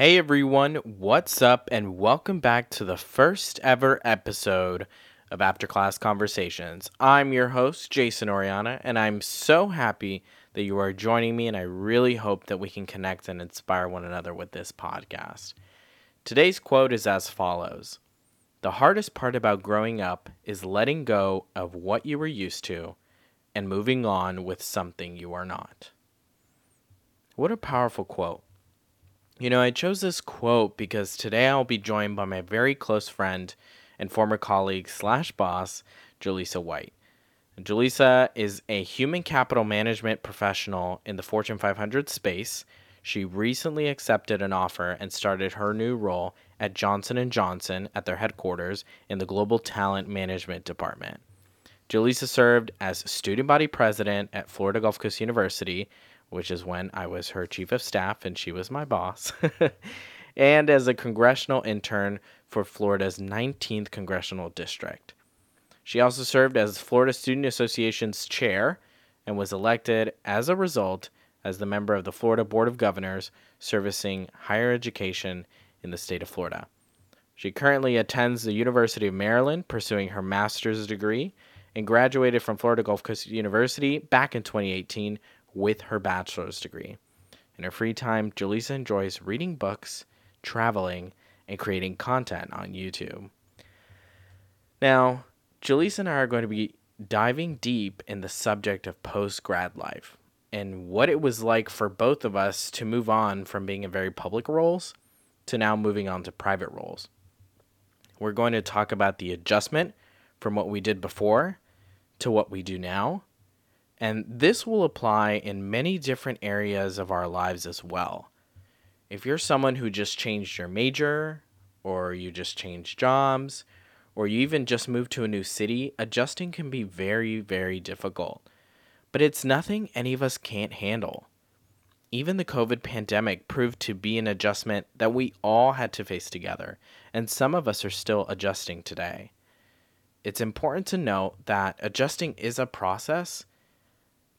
Hey everyone, what's up, and welcome back to the first ever episode of After Class Conversations. I'm your host, Jason Oriana, and I'm so happy that you are joining me, and I really hope that we can connect and inspire one another with this podcast. Today's quote is as follows The hardest part about growing up is letting go of what you were used to and moving on with something you are not. What a powerful quote. You know, I chose this quote because today I'll be joined by my very close friend and former colleague slash boss, Jaleesa White. Jaleesa is a human capital management professional in the Fortune 500 space. She recently accepted an offer and started her new role at Johnson & Johnson at their headquarters in the Global Talent Management Department. Jaleesa served as student body president at Florida Gulf Coast University, which is when I was her chief of staff and she was my boss, and as a congressional intern for Florida's 19th congressional district. She also served as Florida Student Association's chair and was elected as a result as the member of the Florida Board of Governors servicing higher education in the state of Florida. She currently attends the University of Maryland pursuing her master's degree and graduated from Florida Gulf Coast University back in 2018 with her bachelor's degree. In her free time, Jaleesa enjoys reading books, traveling, and creating content on YouTube. Now, Jaleesa and I are going to be diving deep in the subject of post grad life and what it was like for both of us to move on from being in very public roles to now moving on to private roles. We're going to talk about the adjustment from what we did before to what we do now and this will apply in many different areas of our lives as well. If you're someone who just changed your major, or you just changed jobs, or you even just moved to a new city, adjusting can be very, very difficult. But it's nothing any of us can't handle. Even the COVID pandemic proved to be an adjustment that we all had to face together, and some of us are still adjusting today. It's important to note that adjusting is a process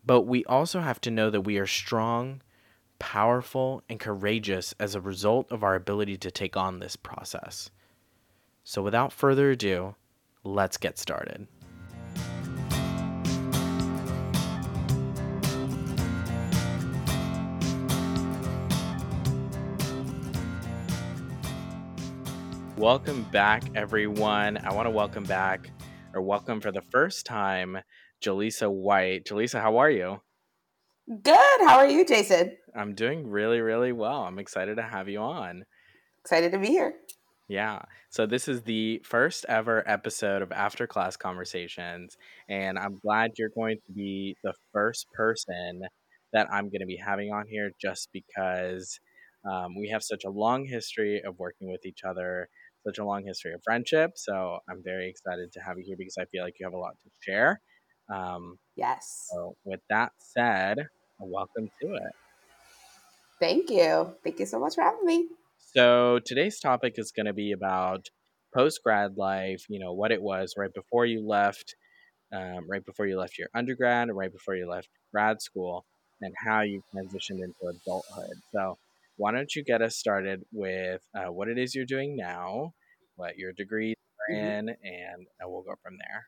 but we also have to know that we are strong, powerful, and courageous as a result of our ability to take on this process. So, without further ado, let's get started. Welcome back, everyone. I want to welcome back, or welcome for the first time, Jaleesa White. Jaleesa, how are you? Good. How are you, Jason? I'm doing really, really well. I'm excited to have you on. Excited to be here. Yeah. So this is the first ever episode of After Class Conversations, and I'm glad you're going to be the first person that I'm going to be having on here just because um, we have such a long history of working with each other, such a long history of friendship. So I'm very excited to have you here because I feel like you have a lot to share. Um, yes. So, with that said, welcome to it. Thank you. Thank you so much for having me. So, today's topic is going to be about post grad life, you know, what it was right before you left, um, right before you left your undergrad, and right before you left grad school, and how you transitioned into adulthood. So, why don't you get us started with uh, what it is you're doing now, what your degree mm-hmm. in, and uh, we'll go from there.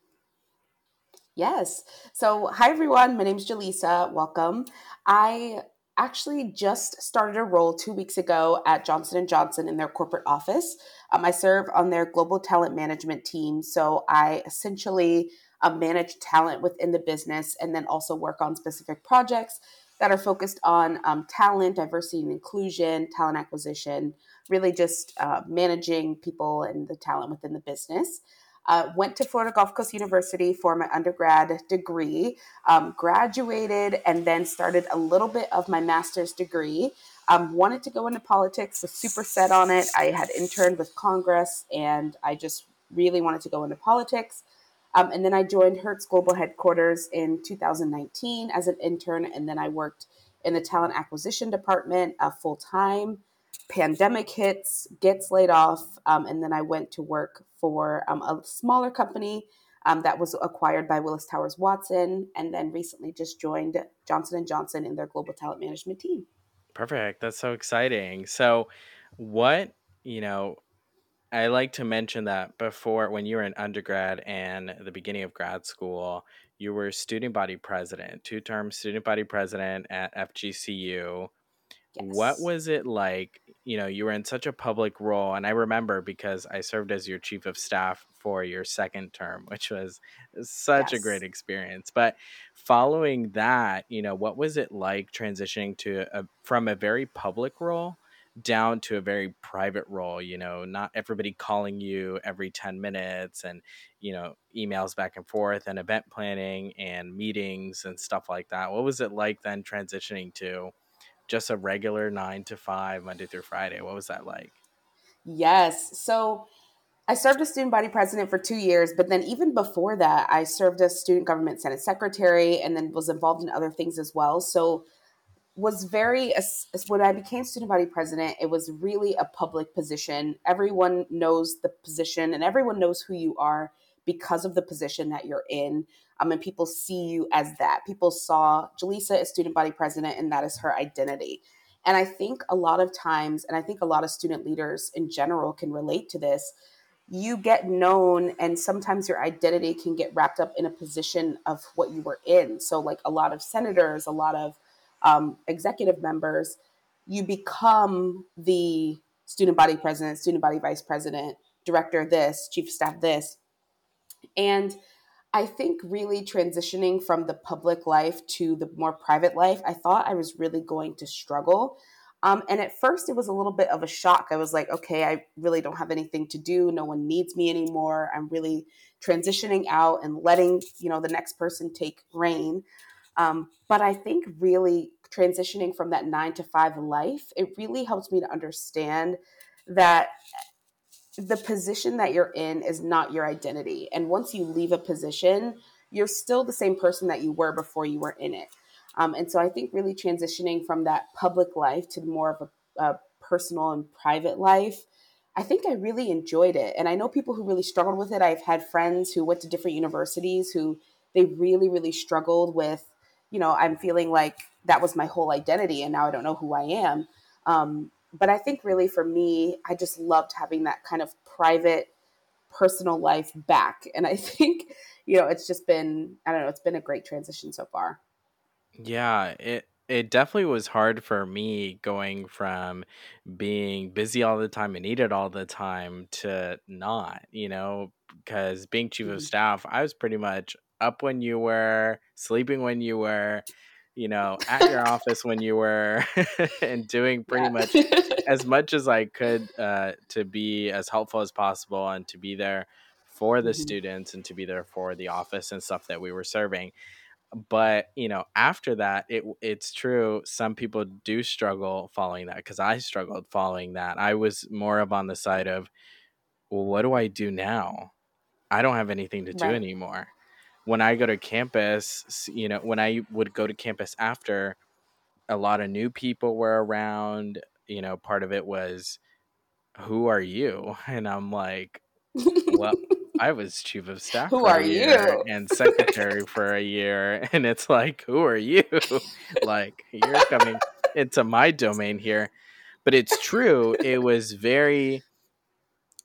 Yes. So, hi everyone. My name is Jaleesa. Welcome. I actually just started a role two weeks ago at Johnson & Johnson in their corporate office. Um, I serve on their global talent management team. So, I essentially uh, manage talent within the business and then also work on specific projects that are focused on um, talent, diversity and inclusion, talent acquisition, really just uh, managing people and the talent within the business. Uh, went to Florida Gulf Coast University for my undergrad degree, um, graduated, and then started a little bit of my master's degree. Um, wanted to go into politics, was super set on it. I had interned with Congress, and I just really wanted to go into politics. Um, and then I joined Hertz Global Headquarters in 2019 as an intern, and then I worked in the talent acquisition department uh, full time pandemic hits, gets laid off, um, and then I went to work for um, a smaller company um, that was acquired by Willis Towers Watson, and then recently just joined Johnson and Johnson in their global talent management team. Perfect. That's so exciting. So, what you know I like to mention that before, when you were in undergrad and the beginning of grad school, you were student body president, two term student body president at FGCU. What was it like? You know, you were in such a public role, and I remember because I served as your chief of staff for your second term, which was such a great experience. But following that, you know, what was it like transitioning to a from a very public role down to a very private role? You know, not everybody calling you every 10 minutes and, you know, emails back and forth and event planning and meetings and stuff like that. What was it like then transitioning to just a regular nine to five, Monday through Friday. What was that like? Yes. So I served as student body president for two years, but then even before that, I served as student government senate secretary and then was involved in other things as well. So was very when I became student body president, it was really a public position. Everyone knows the position and everyone knows who you are because of the position that you're in. Um, and people see you as that. People saw Jaleesa as student body president, and that is her identity. And I think a lot of times, and I think a lot of student leaders in general can relate to this, you get known and sometimes your identity can get wrapped up in a position of what you were in so like a lot of senators a lot of um, executive members you become the student body president student body vice president director this chief of staff this and I think really transitioning from the public life to the more private life, I thought I was really going to struggle. Um, and at first, it was a little bit of a shock. I was like, okay, I really don't have anything to do. No one needs me anymore. I'm really transitioning out and letting you know the next person take reign. Um, but I think really transitioning from that nine to five life, it really helps me to understand that the position that you're in is not your identity. And once you leave a position, you're still the same person that you were before you were in it. Um, and so I think really transitioning from that public life to more of a, a personal and private life, I think I really enjoyed it. And I know people who really struggled with it. I've had friends who went to different universities who they really, really struggled with, you know, I'm feeling like that was my whole identity and now I don't know who I am. Um, but I think really for me, I just loved having that kind of private, personal life back. And I think, you know, it's just been, I don't know, it's been a great transition so far. Yeah, it it definitely was hard for me going from being busy all the time and needed all the time to not, you know, because being chief of Mhm. staff, I was pretty much up when you were, sleeping when you were, you know, at your office when you were, and doing pretty Yeah. much as much as I could uh, to be as helpful as possible and to be there for the Mhm. students and to be there for the office and stuff that we were serving but you know after that it it's true some people do struggle following that because i struggled following that i was more of on the side of well what do i do now i don't have anything to do Right. anymore when i go to campus you know when i would go to campus after a lot of new people were around you know part of it was who are you and i'm like well, I was chief of staff Who for are a year you? and secretary for a year, and it's like, who are you? like, you're coming into my domain here. But it's true. It was very,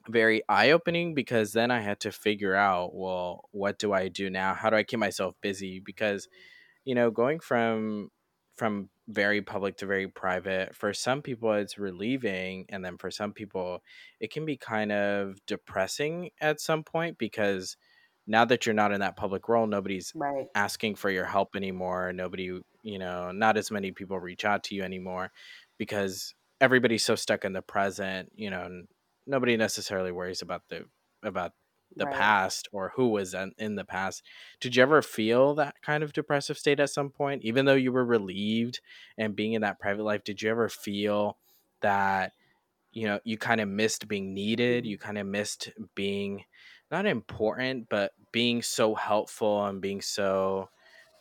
very eye opening because then I had to figure out, well, what do I do now? How do I keep myself busy? Because you know going from from very public to very private for some people it's relieving and then for some people it can be kind of depressing at some point because now that you're not in that public role nobody's right. asking for your help anymore nobody you know not as many people reach out to you anymore because everybody's so stuck in the present you know nobody necessarily worries about the about the Right. past or who was in, in the past did you ever feel that kind of depressive state at some point? Even though you were relieved and being in that private life, did you ever feel that, you know, you kind of missed being needed? You kind of missed being not important, but being so helpful and being so,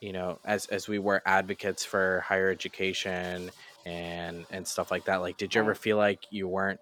you know, as as we were advocates for higher education and and stuff like that. Like, did you ever feel like you weren't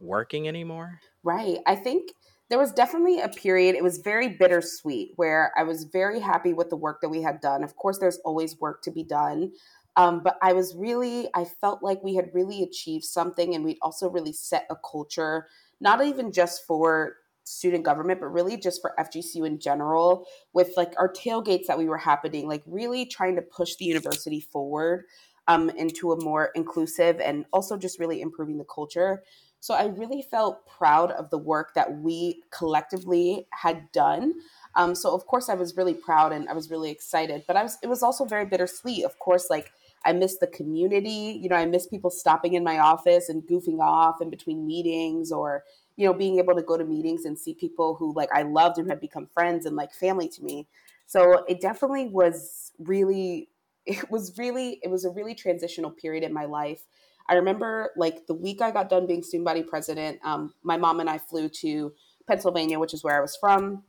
working anymore? Right. I think there was definitely a period, it was very bittersweet, where I was very happy with the work that we had done. Of course, there's always work to be done, Um, but I was really, I felt like we had really achieved something and we'd also really set a culture, not even just for student government, but really just for FGCU in general, with like our tailgates that we were happening, like really trying to push the university forward um, into a more inclusive and also just really improving the culture. So I really felt proud of the work that we collectively had done. Um, so of course I was really proud and I was really excited, but I was it was also very bittersweet. Of course, like I miss the community. You know, I miss people stopping in my office and goofing off in between meetings or, you know, being able to go to meetings and see people who like I loved and had become friends and like family to me. So it definitely was really it was really it was a really transitional period in my life. I remember like the week I got done being student body president, um, my mom and I flew to Pennsylvania, which is where I was from,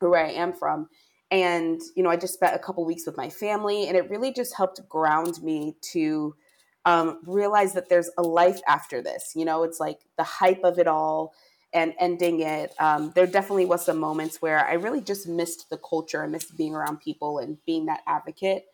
or where I am from, and you know i just spent a couple weeks with my family and it really just helped ground me to um, realize that there's a life after this. You know it's like the hype of it all and ending it. Um, there definitely was some moments where i really just missed the culture i missed being around people and being that advocate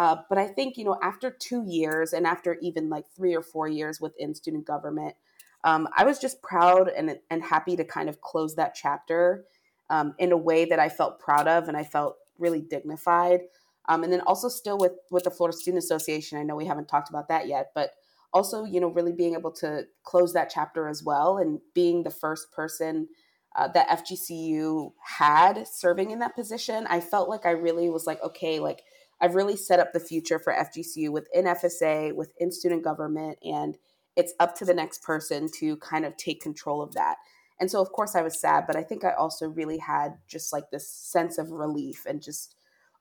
uh, but i think you know after two years and after even like three or four years within student government um, i was just proud and, and happy to kind of close that chapter um, in a way that I felt proud of and I felt really dignified. Um, and then also still with with the Florida Student Association, I know we haven't talked about that yet, but also you know really being able to close that chapter as well and being the first person uh, that FGCU had serving in that position, I felt like I really was like, okay, like I've really set up the future for FGCU within FSA, within student government, and it's up to the next person to kind of take control of that. And so, of course, I was sad, but I think I also really had just like this sense of relief and just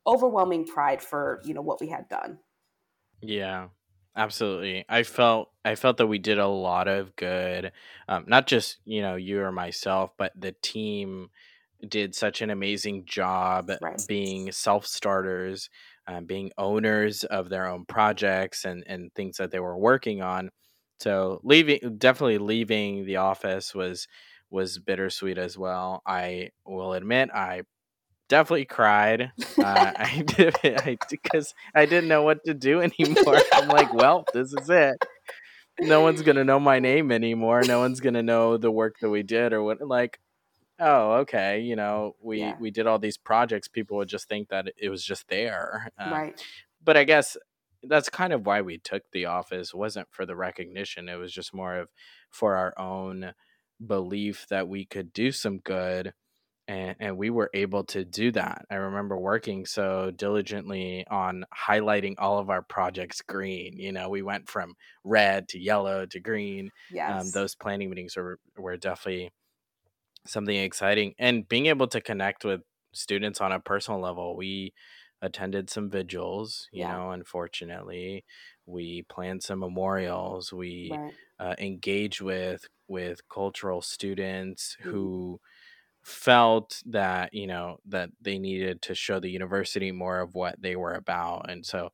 overwhelming pride for, you know, what we had done. Yeah, absolutely. I felt I felt that we did a lot of good, um, not just you know you or myself, but the team did such an amazing job Right. being self starters, uh, being owners of their own projects and and things that they were working on. So leaving, definitely leaving the office was was bittersweet as well. I will admit, I definitely cried. Uh, I did I, because I didn't know what to do anymore. I'm like, well, this is it. No one's gonna know my name anymore. No one's gonna know the work that we did or what. Like, oh, okay, you know, we Yeah. we did all these projects. People would just think that it was just there. Um, Right. but I guess that's kind of why we took the office. It wasn't for the recognition. It was just more of for our own belief that we could do some good and, and we were able to do that i remember working so diligently on highlighting all of our projects green you know we went from red to yellow to green um, those planning meetings were, were definitely something exciting and being able to connect with students on a personal level we attended some vigils you Yeah. know unfortunately we planned some memorials we Right. uh, engage with with cultural students Mhm. who felt that you know that they needed to show the university more of what they were about and so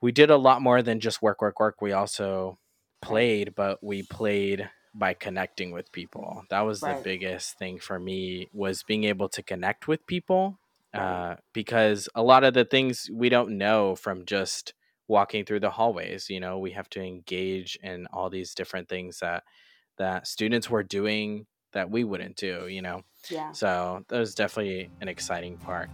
we did a lot more than just work work work we also played but we played by connecting with people. That was the biggest thing for me was being able to connect with people uh, because a lot of the things we don't know from just walking through the hallways you know we have to engage in all these different things that that students were doing that we wouldn't do you know? Yeah. so that was definitely an exciting part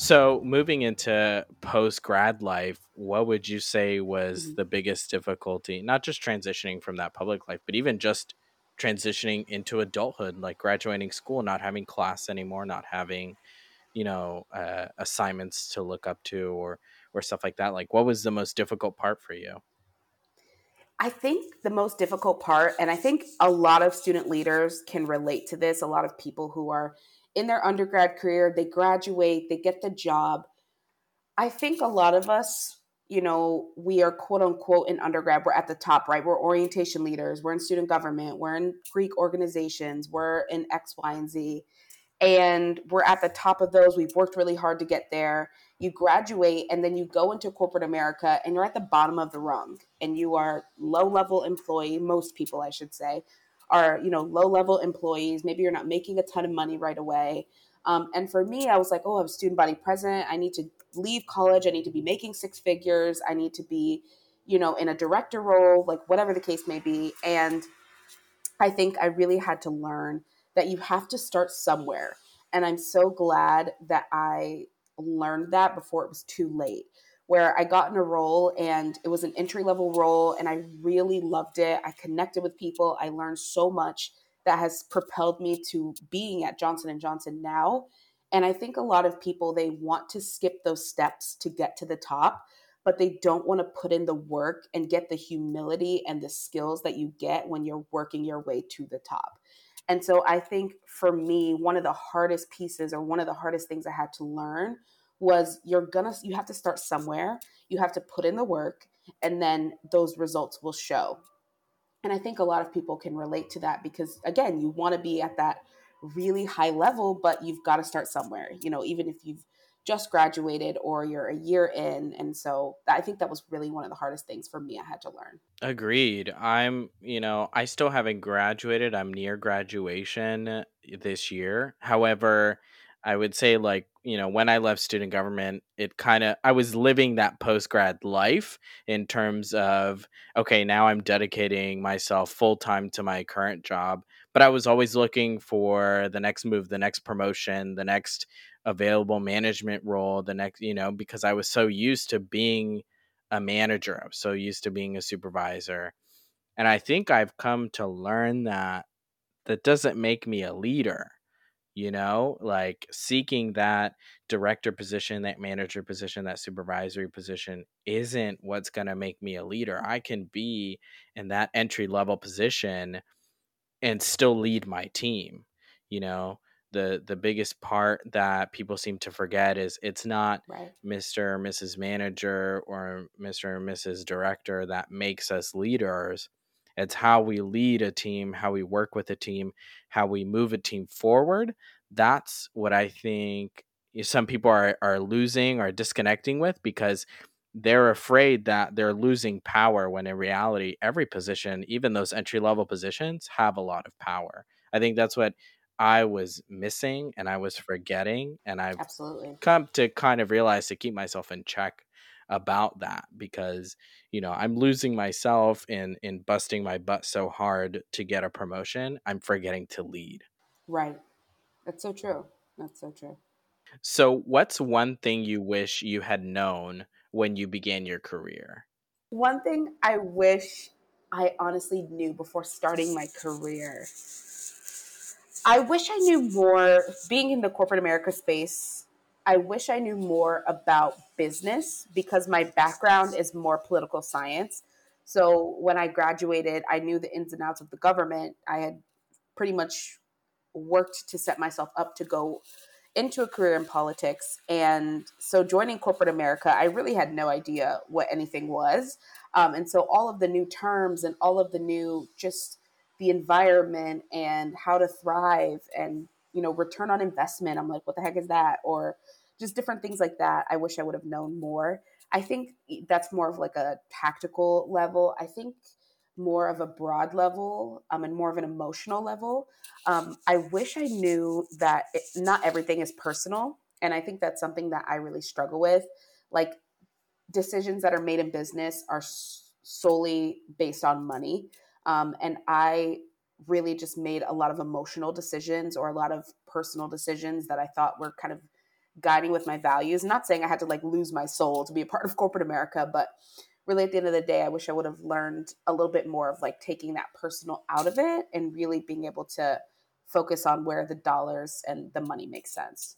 so moving into post grad life what would you say was Mhm. the biggest difficulty not just transitioning from that public life but even just transitioning into adulthood like graduating school not having class anymore not having you know uh, assignments to look up to or or stuff like that like what was the most difficult part for you I think the most difficult part, and I think a lot of student leaders can relate to this, a lot of people who are in their undergrad career, they graduate, they get the job. I think a lot of us, you know, we are quote unquote in undergrad, we're at the top, right? We're orientation leaders, we're in student government, we're in Greek organizations, we're in X, Y, and Z and we're at the top of those. We've worked really hard to get there. You graduate and then you go into corporate America and you're at the bottom of the rung and you are low level employee. Most people, I should say, are, you know, low level employees. Maybe you're not making a ton of money right away. Um, and for me, I was like, oh, I'm student body president. I need to leave college. I need to be making six figures. I need to be, you know, in a director role, like whatever the case may be. And I think I really had to learn that you have to start somewhere. And I'm so glad that I learned that before it was too late. Where I got in a role and it was an entry level role and I really loved it. I connected with people. I learned so much that has propelled me to being at Johnson and Johnson now. And I think a lot of people they want to skip those steps to get to the top, but they don't want to put in the work and get the humility and the skills that you get when you're working your way to the top. And so I think for me, one of the hardest pieces or one of the hardest things I had to learn was you're gonna you have to start somewhere. You have to put in the work and then those results will show. And I think a lot of people can relate to that because, again, you want to be at that really high level, but you've got to start somewhere, you know, even if you've just graduated or you're a year in. And so I think that was really one of the hardest things for me I had to learn. Agreed. I'm, you know, I still haven't graduated. I'm near graduation this year. However, I would say like, you know, when I left student government, it kind of I was living that post grad life in terms of okay, now I'm dedicating myself full time to my current job, but I was always looking for the next move, the next promotion, the next available management role, the next, you know, because I was so used to being a manager, I was so used to being a supervisor. And I think I've come to learn that that doesn't make me a leader you know like seeking that director position that manager position that supervisory position isn't what's going to make me a leader i can be in that entry level position and still lead my team you know the the biggest part that people seem to forget is it's not right. mr or mrs manager or mr or mrs director that makes us leaders it's how we lead a team, how we work with a team, how we move a team forward. That's what I think some people are, are losing or disconnecting with because they're afraid that they're losing power when in reality, every position, even those entry level positions, have a lot of power. I think that's what I was missing and I was forgetting. And I've Absolutely. come to kind of realize to keep myself in check about that because you know i'm losing myself in in busting my butt so hard to get a promotion i'm forgetting to lead right that's so true that's so true so what's one thing you wish you had known when you began your career one thing i wish i honestly knew before starting my career i wish i knew more being in the corporate america space I wish I knew more about business because my background is more political science. So when I graduated, I knew the ins and outs of the government. I had pretty much worked to set myself up to go into a career in politics. And so joining corporate America, I really had no idea what anything was. Um, and so all of the new terms and all of the new just the environment and how to thrive and you know return on investment. I'm like what the heck is that? Or just different things like that. I wish i would have known more. I think that's more of like a tactical level. I think more of a broad level um, and more of an emotional level. Um, i wish i knew that it, not everything is personal and i think that's something that i really struggle with. Like decisions that are made in business are solely based on money. Um, and i really just made a lot of emotional decisions or a lot of personal decisions that I thought were kind of guiding with my values. I'm not saying I had to like lose my soul to be a part of corporate America, but really at the end of the day, I wish I would have learned a little bit more of like taking that personal out of it and really being able to focus on where the dollars and the money makes sense.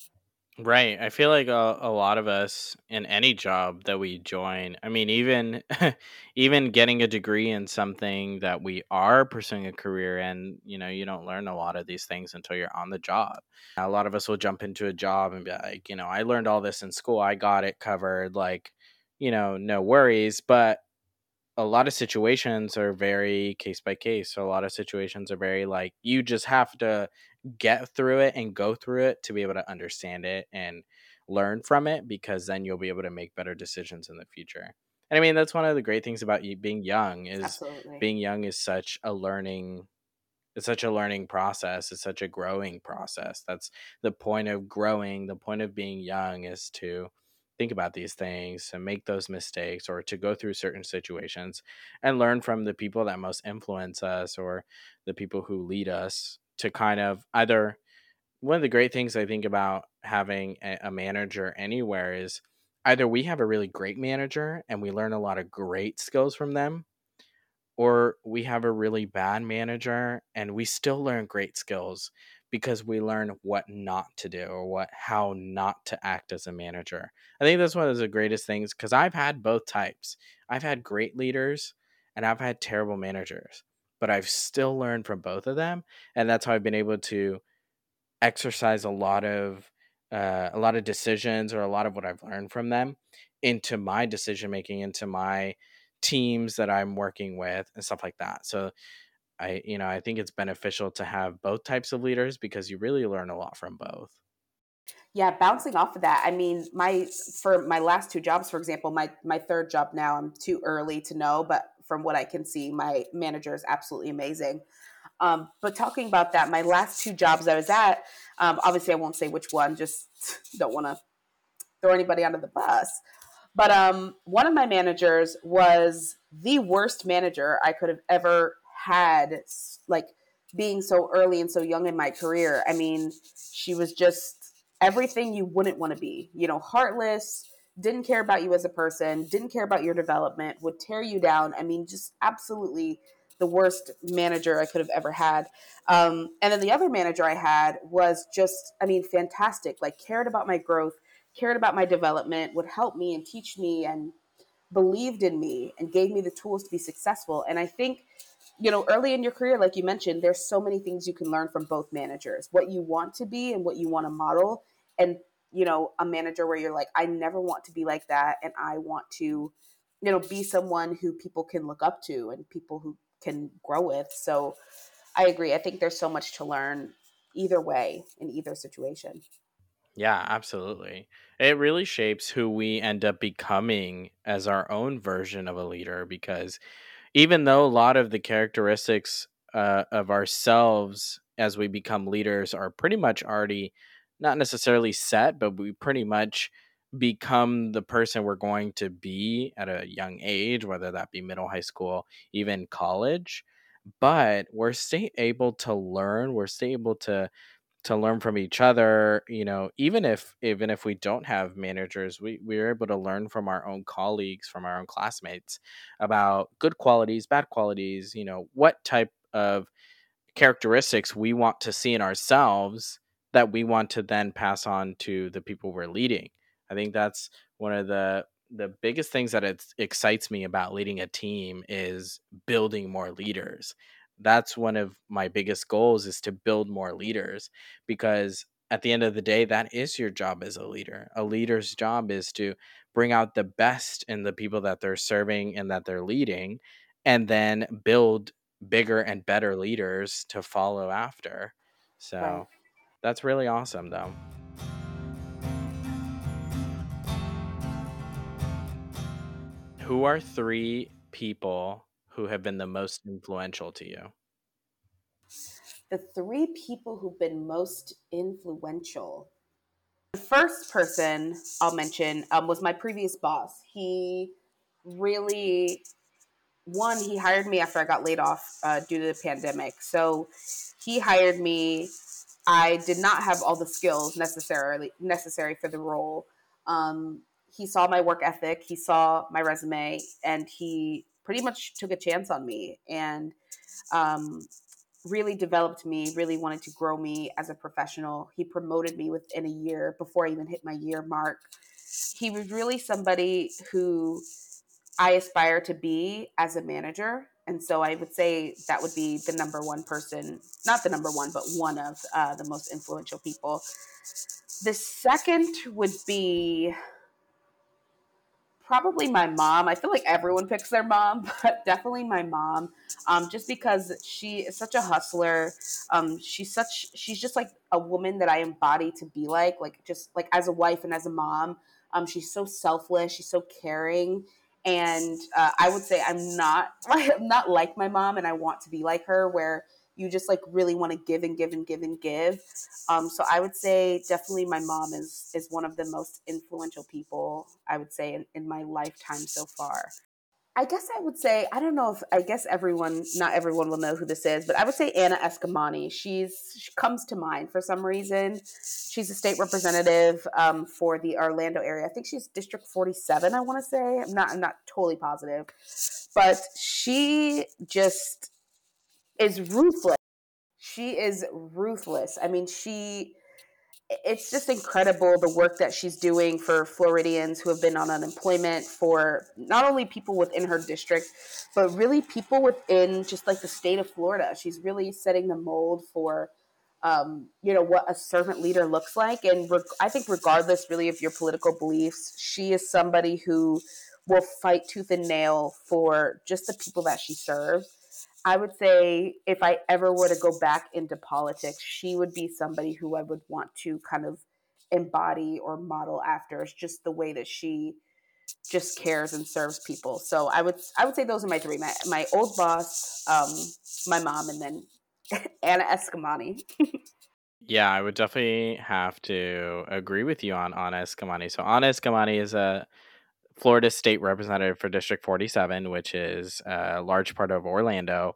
Right. I feel like a, a lot of us in any job that we join, I mean even even getting a degree in something that we are pursuing a career in, you know, you don't learn a lot of these things until you're on the job. A lot of us will jump into a job and be like, you know, I learned all this in school. I got it covered like, you know, no worries, but a lot of situations are very case by case. So a lot of situations are very like you just have to get through it and go through it to be able to understand it and learn from it because then you'll be able to make better decisions in the future. And I mean that's one of the great things about being young is Absolutely. being young is such a learning it's such a learning process it's such a growing process that's the point of growing the point of being young is to think about these things and make those mistakes or to go through certain situations and learn from the people that most influence us or the people who lead us to kind of either one of the great things I think about having a, manager anywhere is either we have a really great manager and we learn a lot of great skills from them or we have a really bad manager and we still learn great skills because we learn what not to do or what how not to act as a manager. I think that's one of the greatest things because I've had both types. I've had great leaders and I've had terrible managers, but I've still learned from both of them, and that's how I've been able to exercise a lot of uh, a lot of decisions or a lot of what I've learned from them into my decision making, into my teams that I'm working with, and stuff like that. So I you know I think it's beneficial to have both types of leaders because you really learn a lot from both. Yeah, bouncing off of that, I mean, my for my last two jobs, for example, my my third job now, I'm too early to know, but from what I can see, my manager is absolutely amazing. Um, but talking about that, my last two jobs I was at, um, obviously I won't say which one, just don't want to throw anybody under the bus. But um, one of my managers was the worst manager I could have ever had like being so early and so young in my career. I mean, she was just everything you wouldn't want to be, you know, heartless, didn't care about you as a person, didn't care about your development, would tear you down. I mean, just absolutely the worst manager I could have ever had. Um, and then the other manager I had was just, I mean, fantastic, like cared about my growth, cared about my development, would help me and teach me and believed in me and gave me the tools to be successful. And I think you know, early in your career, like you mentioned, there's so many things you can learn from both managers what you want to be and what you want to model. And, you know, a manager where you're like, I never want to be like that. And I want to, you know, be someone who people can look up to and people who can grow with. So I agree. I think there's so much to learn either way in either situation. Yeah, absolutely. It really shapes who we end up becoming as our own version of a leader because even though a lot of the characteristics uh, of ourselves as we become leaders are pretty much already not necessarily set, but we pretty much become the person we're going to be at a young age, whether that be middle, high school, even college. But we're still able to learn, we're still able to to learn from each other you know even if even if we don't have managers we we're able to learn from our own colleagues from our own classmates about good qualities bad qualities you know what type of characteristics we want to see in ourselves that we want to then pass on to the people we're leading. I think that's one of the the biggest things that it excites me about leading a team is building more leaders that's one of my biggest goals is to build more leaders because at the end of the day that is your job as a leader. A leader's job is to bring out the best in the people that they're serving and that they're leading and then build bigger and better leaders to follow after. So right. that's really awesome though. Who are three people who have been the most influential to you? The three people who've been most influential. The first person I'll mention um, was my previous boss. He really, one, he hired me after I got laid off uh, due to the pandemic. So he hired me. I did not have all the skills necessarily necessary for the role. Um, he saw my work ethic, he saw my resume, and he pretty much took a chance on me and um, really developed me, really wanted to grow me as a professional. He promoted me within a year before I even hit my year mark. He was really somebody who I aspire to be as a manager. And so I would say that would be the number one person, not the number one, but one of uh, the most influential people. The second would be probably my mom. I feel like everyone picks their mom, but definitely my mom. Um, just because she is such a hustler. Um, she's such she's just like a woman that I embody to be like, like just like as a wife and as a mom. Um, she's so selfless. She's so caring, and uh, I would say I'm not I'm not like my mom, and I want to be like her. Where you just like really want to give and give and give and give. Um, so I would say definitely my mom is is one of the most influential people I would say in, in my lifetime so far. I guess I would say I don't know if I guess everyone not everyone will know who this is, but I would say Anna Eskamani. She's she comes to mind for some reason. She's a state representative um, for the Orlando area. I think she's District Forty Seven. I want to say I'm not I'm not totally positive, but she just is ruthless. She is ruthless. I mean, she it's just incredible the work that she's doing for Floridians who have been on unemployment, for not only people within her district, but really people within just like the state of Florida. She's really setting the mold for, um, you know, what a servant leader looks like. And I think, regardless really of your political beliefs, she is somebody who will fight tooth and nail for just the people that she serves I would say if I ever were to go back into politics, she would be somebody who I would want to kind of embody or model after. It's just the way that she just cares and serves people. So I would I would say those are my three: my my old boss, um, my mom, and then Anna Eskamani. yeah, I would definitely have to agree with you on Anna Eskamani. So Anna Eskamani is a Florida State Representative for District 47, which is a large part of Orlando.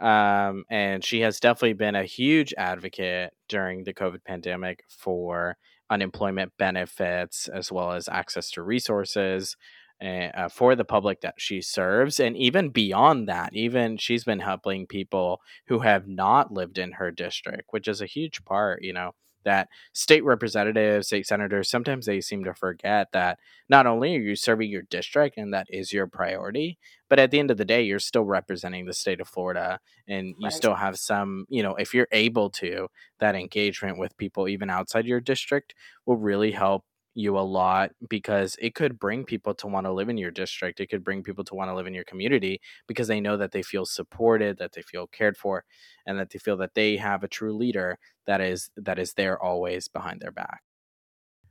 Um, and she has definitely been a huge advocate during the COVID pandemic for unemployment benefits as well as access to resources uh, for the public that she serves. And even beyond that, even she's been helping people who have not lived in her district, which is a huge part, you know that state representatives, state senators, sometimes they seem to forget that not only are you serving your district and that is your priority, but at the end of the day, you're still representing the state of Florida and you right. still have some, you know, if you're able to, that engagement with people even outside your district will really help you a lot because it could bring people to want to live in your district. It could bring people to want to live in your community because they know that they feel supported, that they feel cared for, and that they feel that they have a true leader that is that is there always behind their back.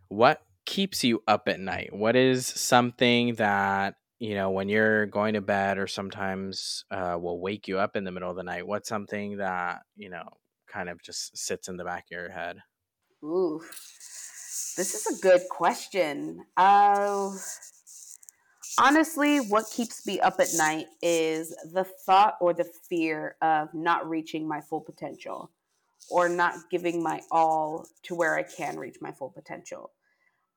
What keeps you up at night? What is something that you know when you're going to bed or sometimes uh, will wake you up in the middle of the night? What's something that you know kind of just sits in the back of your head? Ooh, this is a good question. Uh, honestly, what keeps me up at night is the thought or the fear of not reaching my full potential or not giving my all to where I can reach my full potential.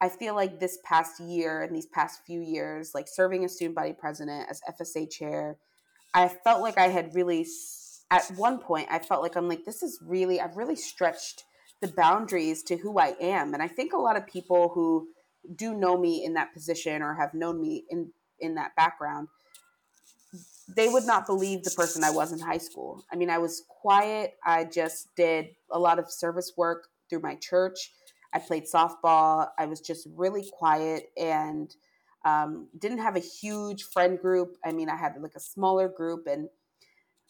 I feel like this past year and these past few years, like serving as student body president, as FSA chair, I felt like I had really, at one point, I felt like I'm like, this is really, I've really stretched the boundaries to who I am. And I think a lot of people who do know me in that position or have known me in in that background they would not believe the person I was in high school. I mean, I was quiet. I just did a lot of service work through my church. I played softball. I was just really quiet and um, didn't have a huge friend group. I mean, I had like a smaller group. And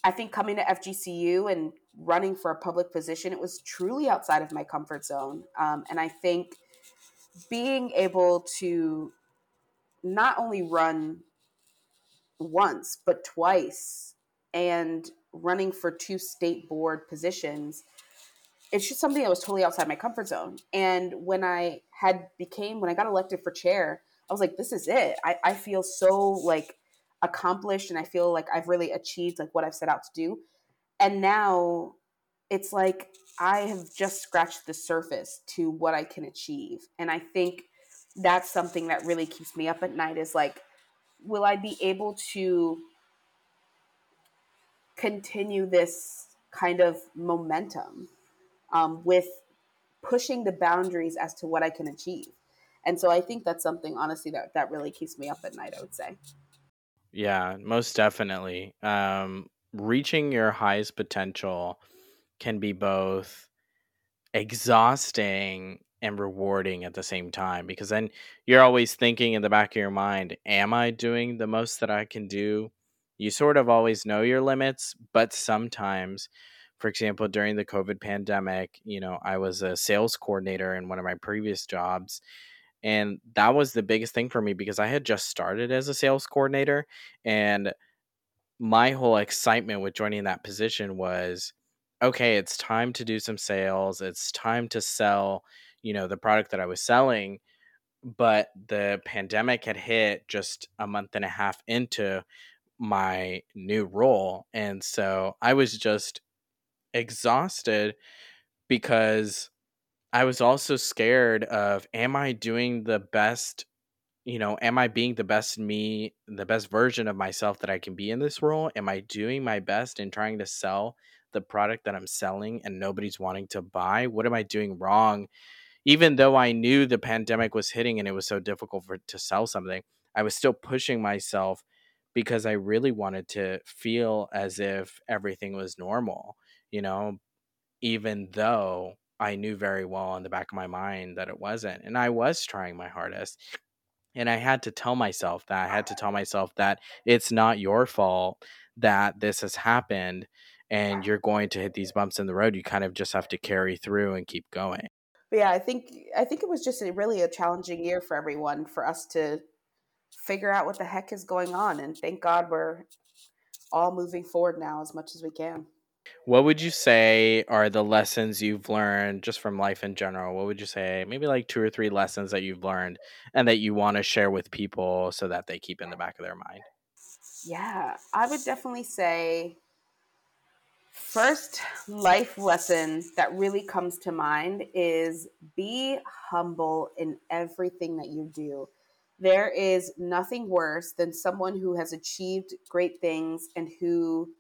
I think coming to FGCU and running for a public position, it was truly outside of my comfort zone. Um, and I think being able to not only run once, but twice, and running for two state board positions, it's just something that was totally outside my comfort zone. And when I had became when I got elected for chair, I was like, this is it. I, I feel so like accomplished and I feel like I've really achieved like what I've set out to do. And now it's like I have just scratched the surface to what I can achieve. And I think that's something that really keeps me up at night is like, will I be able to continue this kind of momentum um, with pushing the boundaries as to what I can achieve? And so I think that's something, honestly, that, that really keeps me up at night, I would say. Yeah, most definitely. Um, reaching your highest potential can be both exhausting and rewarding at the same time because then you're always thinking in the back of your mind, am I doing the most that I can do? You sort of always know your limits, but sometimes, for example, during the COVID pandemic, you know, I was a sales coordinator in one of my previous jobs. And that was the biggest thing for me because I had just started as a sales coordinator. And my whole excitement with joining that position was okay, it's time to do some sales. It's time to sell, you know, the product that I was selling. But the pandemic had hit just a month and a half into my new role. And so I was just exhausted because I was also scared of am I doing the best you know, am I being the best me, the best version of myself that I can be in this role? Am I doing my best in trying to sell the product that I'm selling and nobody's wanting to buy? What am I doing wrong? Even though I knew the pandemic was hitting and it was so difficult for to sell something, I was still pushing myself because I really wanted to feel as if everything was normal, you know, even though I knew very well in the back of my mind that it wasn't. And I was trying my hardest and I had to tell myself that. I had to ah. tell myself that it's not your fault that this has happened and ah. you're going to hit these bumps in the road. You kind of just have to carry through and keep going. But yeah, I think I think it was just a, really a challenging year for everyone for us to figure out what the heck is going on and thank God we're all moving forward now as much as we can. What would you say are the lessons you've learned just from life in general? What would you say? Maybe like two or three lessons that you've learned and that you want to share with people so that they keep in the back of their mind. Yeah, I would definitely say first life lesson that really comes to mind is be humble in everything that you do. There is nothing worse than someone who has achieved great things and who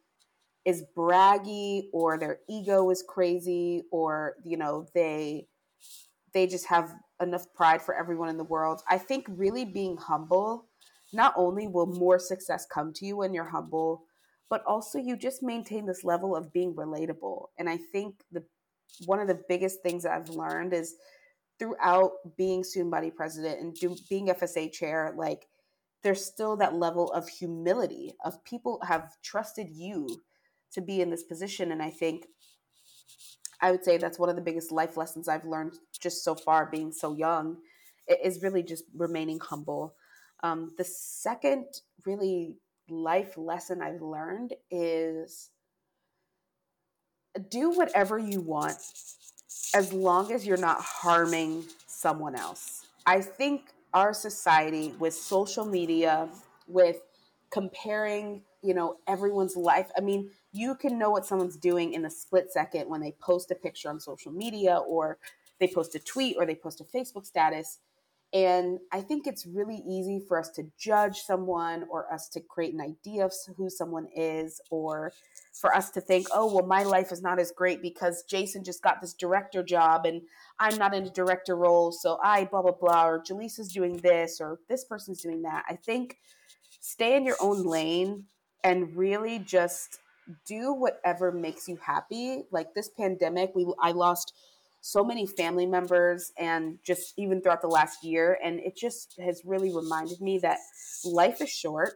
is braggy or their ego is crazy or you know they they just have enough pride for everyone in the world. I think really being humble not only will more success come to you when you're humble but also you just maintain this level of being relatable. And i think the one of the biggest things that i've learned is throughout being student body president and do, being fsa chair like there's still that level of humility of people have trusted you to be in this position. And I think I would say that's one of the biggest life lessons I've learned just so far, being so young, is really just remaining humble. Um, the second really life lesson I've learned is do whatever you want as long as you're not harming someone else. I think our society with social media, with comparing, you know, everyone's life, I mean, you can know what someone's doing in a split second when they post a picture on social media or they post a tweet or they post a Facebook status. And I think it's really easy for us to judge someone or us to create an idea of who someone is or for us to think, oh, well, my life is not as great because Jason just got this director job and I'm not in a director role. So I blah, blah, blah, or Jaleesa's doing this or this person's doing that. I think stay in your own lane and really just do whatever makes you happy. Like this pandemic, we I lost so many family members and just even throughout the last year and it just has really reminded me that life is short.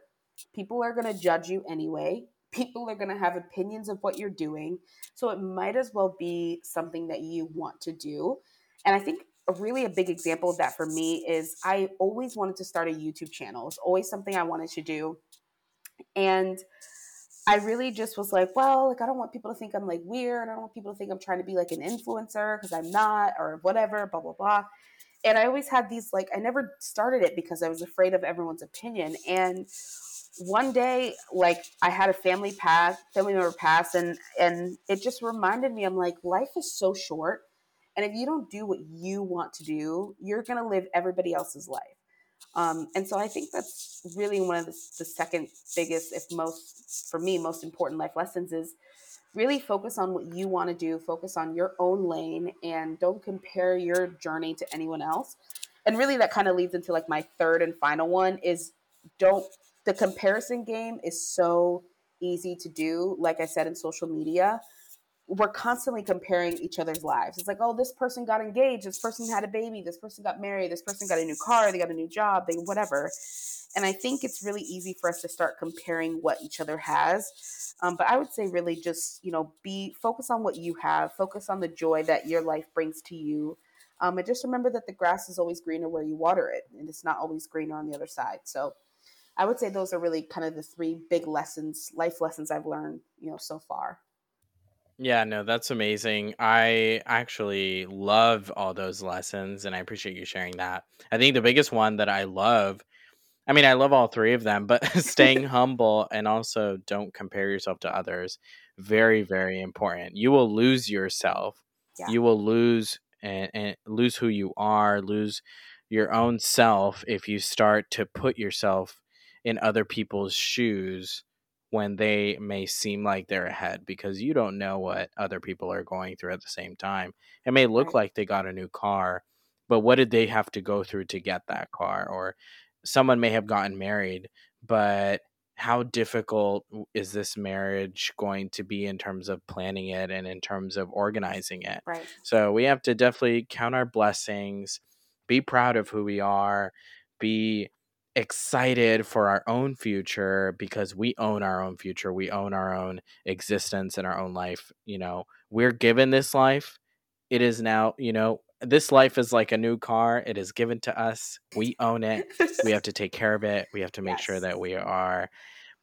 People are going to judge you anyway. People are going to have opinions of what you're doing. So it might as well be something that you want to do. And I think a really a big example of that for me is I always wanted to start a YouTube channel. It's always something I wanted to do. And I really just was like, well, like I don't want people to think I'm like weird. I don't want people to think I'm trying to be like an influencer because I'm not or whatever, blah blah blah. And I always had these like I never started it because I was afraid of everyone's opinion. And one day, like I had a family pass, family member pass, and and it just reminded me, I'm like, life is so short. And if you don't do what you want to do, you're gonna live everybody else's life. Um, and so I think that's really one of the, the second biggest, if most, for me, most important life lessons is really focus on what you want to do, focus on your own lane, and don't compare your journey to anyone else. And really, that kind of leads into like my third and final one is don't, the comparison game is so easy to do, like I said in social media we're constantly comparing each other's lives. It's like, oh, this person got engaged, this person had a baby, this person got married, this person got a new car, they got a new job, they whatever. And I think it's really easy for us to start comparing what each other has. Um, but I would say really just you know be focus on what you have, focus on the joy that your life brings to you, um, and just remember that the grass is always greener where you water it, and it's not always greener on the other side. So. I would say those are really kind of the three big lessons, life lessons I've learned, you know, so far. Yeah, no, that's amazing. I actually love all those lessons and I appreciate you sharing that. I think the biggest one that I love, I mean, I love all three of them, but staying humble and also don't compare yourself to others, very, very important. You will lose yourself. Yeah. You will lose and, and lose who you are, lose your own self if you start to put yourself in other people's shoes when they may seem like they're ahead because you don't know what other people are going through at the same time. It may look like they got a new car, but what did they have to go through to get that car? Or someone may have gotten married, but how difficult is this marriage going to be in terms of planning it and in terms of organizing it? Right. So we have to definitely count our blessings, be proud of who we are, be excited for our own future because we own our own future. We own our own existence and our own life. You know, we're given this life. It is now, you know, this life is like a new car. It is given to us. We own it. We have to take care of it. We have to make sure that we are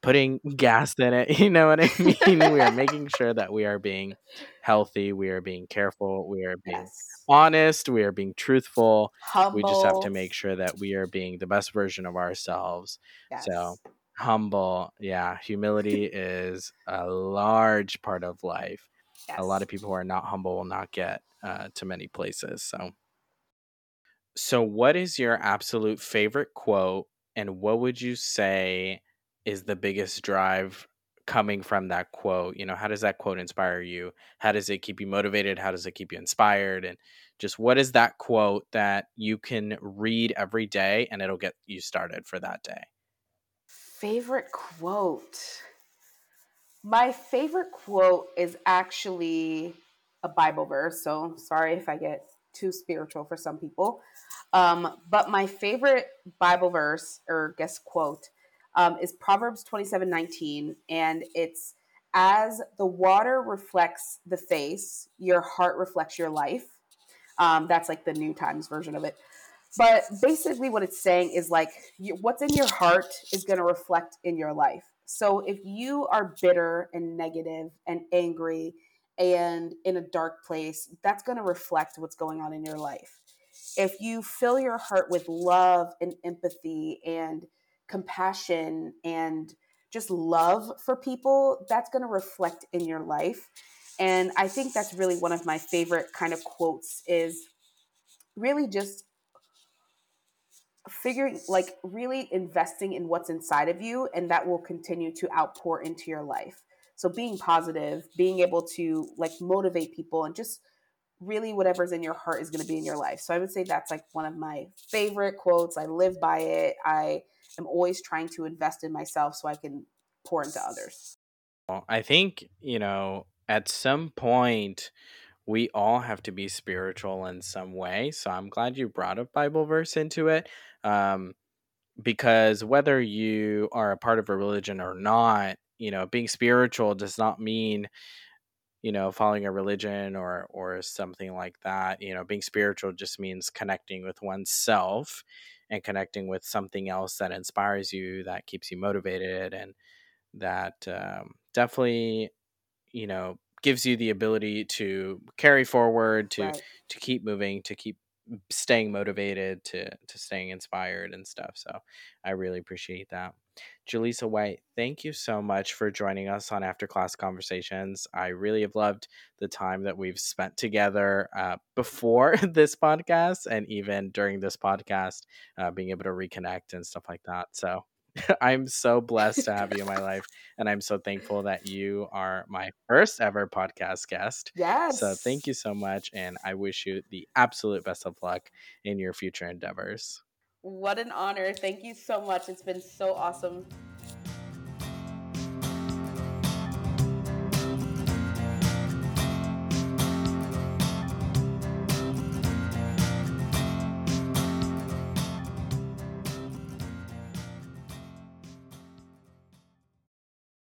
putting gas in it. You know what I mean? we are making sure that we are being healthy. We are being careful. We are being Yes. Honest. We are being truthful. Humble. We just have to make sure that we are being the best version of ourselves. So, humble. Yeah, humility is a large part of life. A lot of people who are not humble will not get uh, to many places. So, so, what is your absolute favorite quote, and what would you say is the biggest drive coming from that quote? You know, how does that quote inspire you? How does it keep you motivated? How does it keep you inspired? And just what is that quote that you can read every day and it'll get you started for that day? Favorite quote. My favorite quote is actually a Bible verse. So sorry if I get too spiritual for some people. Um, but my favorite Bible verse or guess quote um, is Proverbs 27 19. And it's as the water reflects the face, your heart reflects your life. Um, that's like the New Times version of it. But basically, what it's saying is like you, what's in your heart is going to reflect in your life. So if you are bitter and negative and angry and in a dark place, that's going to reflect what's going on in your life. If you fill your heart with love and empathy and compassion and just love for people, that's going to reflect in your life. And I think that's really one of my favorite kind of quotes is really just figuring like really investing in what's inside of you and that will continue to outpour into your life. So being positive being able to like motivate people and just really whatever's in your heart is going to be in your life. So i would say that's like one of my favorite quotes. I live by it. I am always trying to invest in myself so i can pour into others Well, I think, you know, at some point, we all have to be spiritual in some way. So I'm glad you brought a Bible verse into it. Um, because whether you are a part of a religion or not, you know, being spiritual does not mean, you know, following a religion or or something like that. You know, being spiritual just means connecting with oneself and connecting with something else that inspires you, that keeps you motivated and that um, definitely you know gives you the ability to carry forward to right. to keep moving to keep staying motivated to to staying inspired and stuff so i really appreciate that Jaleesa White, thank you so much for joining us on After Class Conversations. I really have loved the time that we've spent together uh, before this podcast and even during this podcast, uh, being able to reconnect and stuff like that. So I'm so blessed to have you in my life. And I'm so thankful that you are my first ever podcast guest. Yes. So thank you so much. And I wish you the absolute best of luck in your future endeavors. What an honor. Thank you so much. It's been so awesome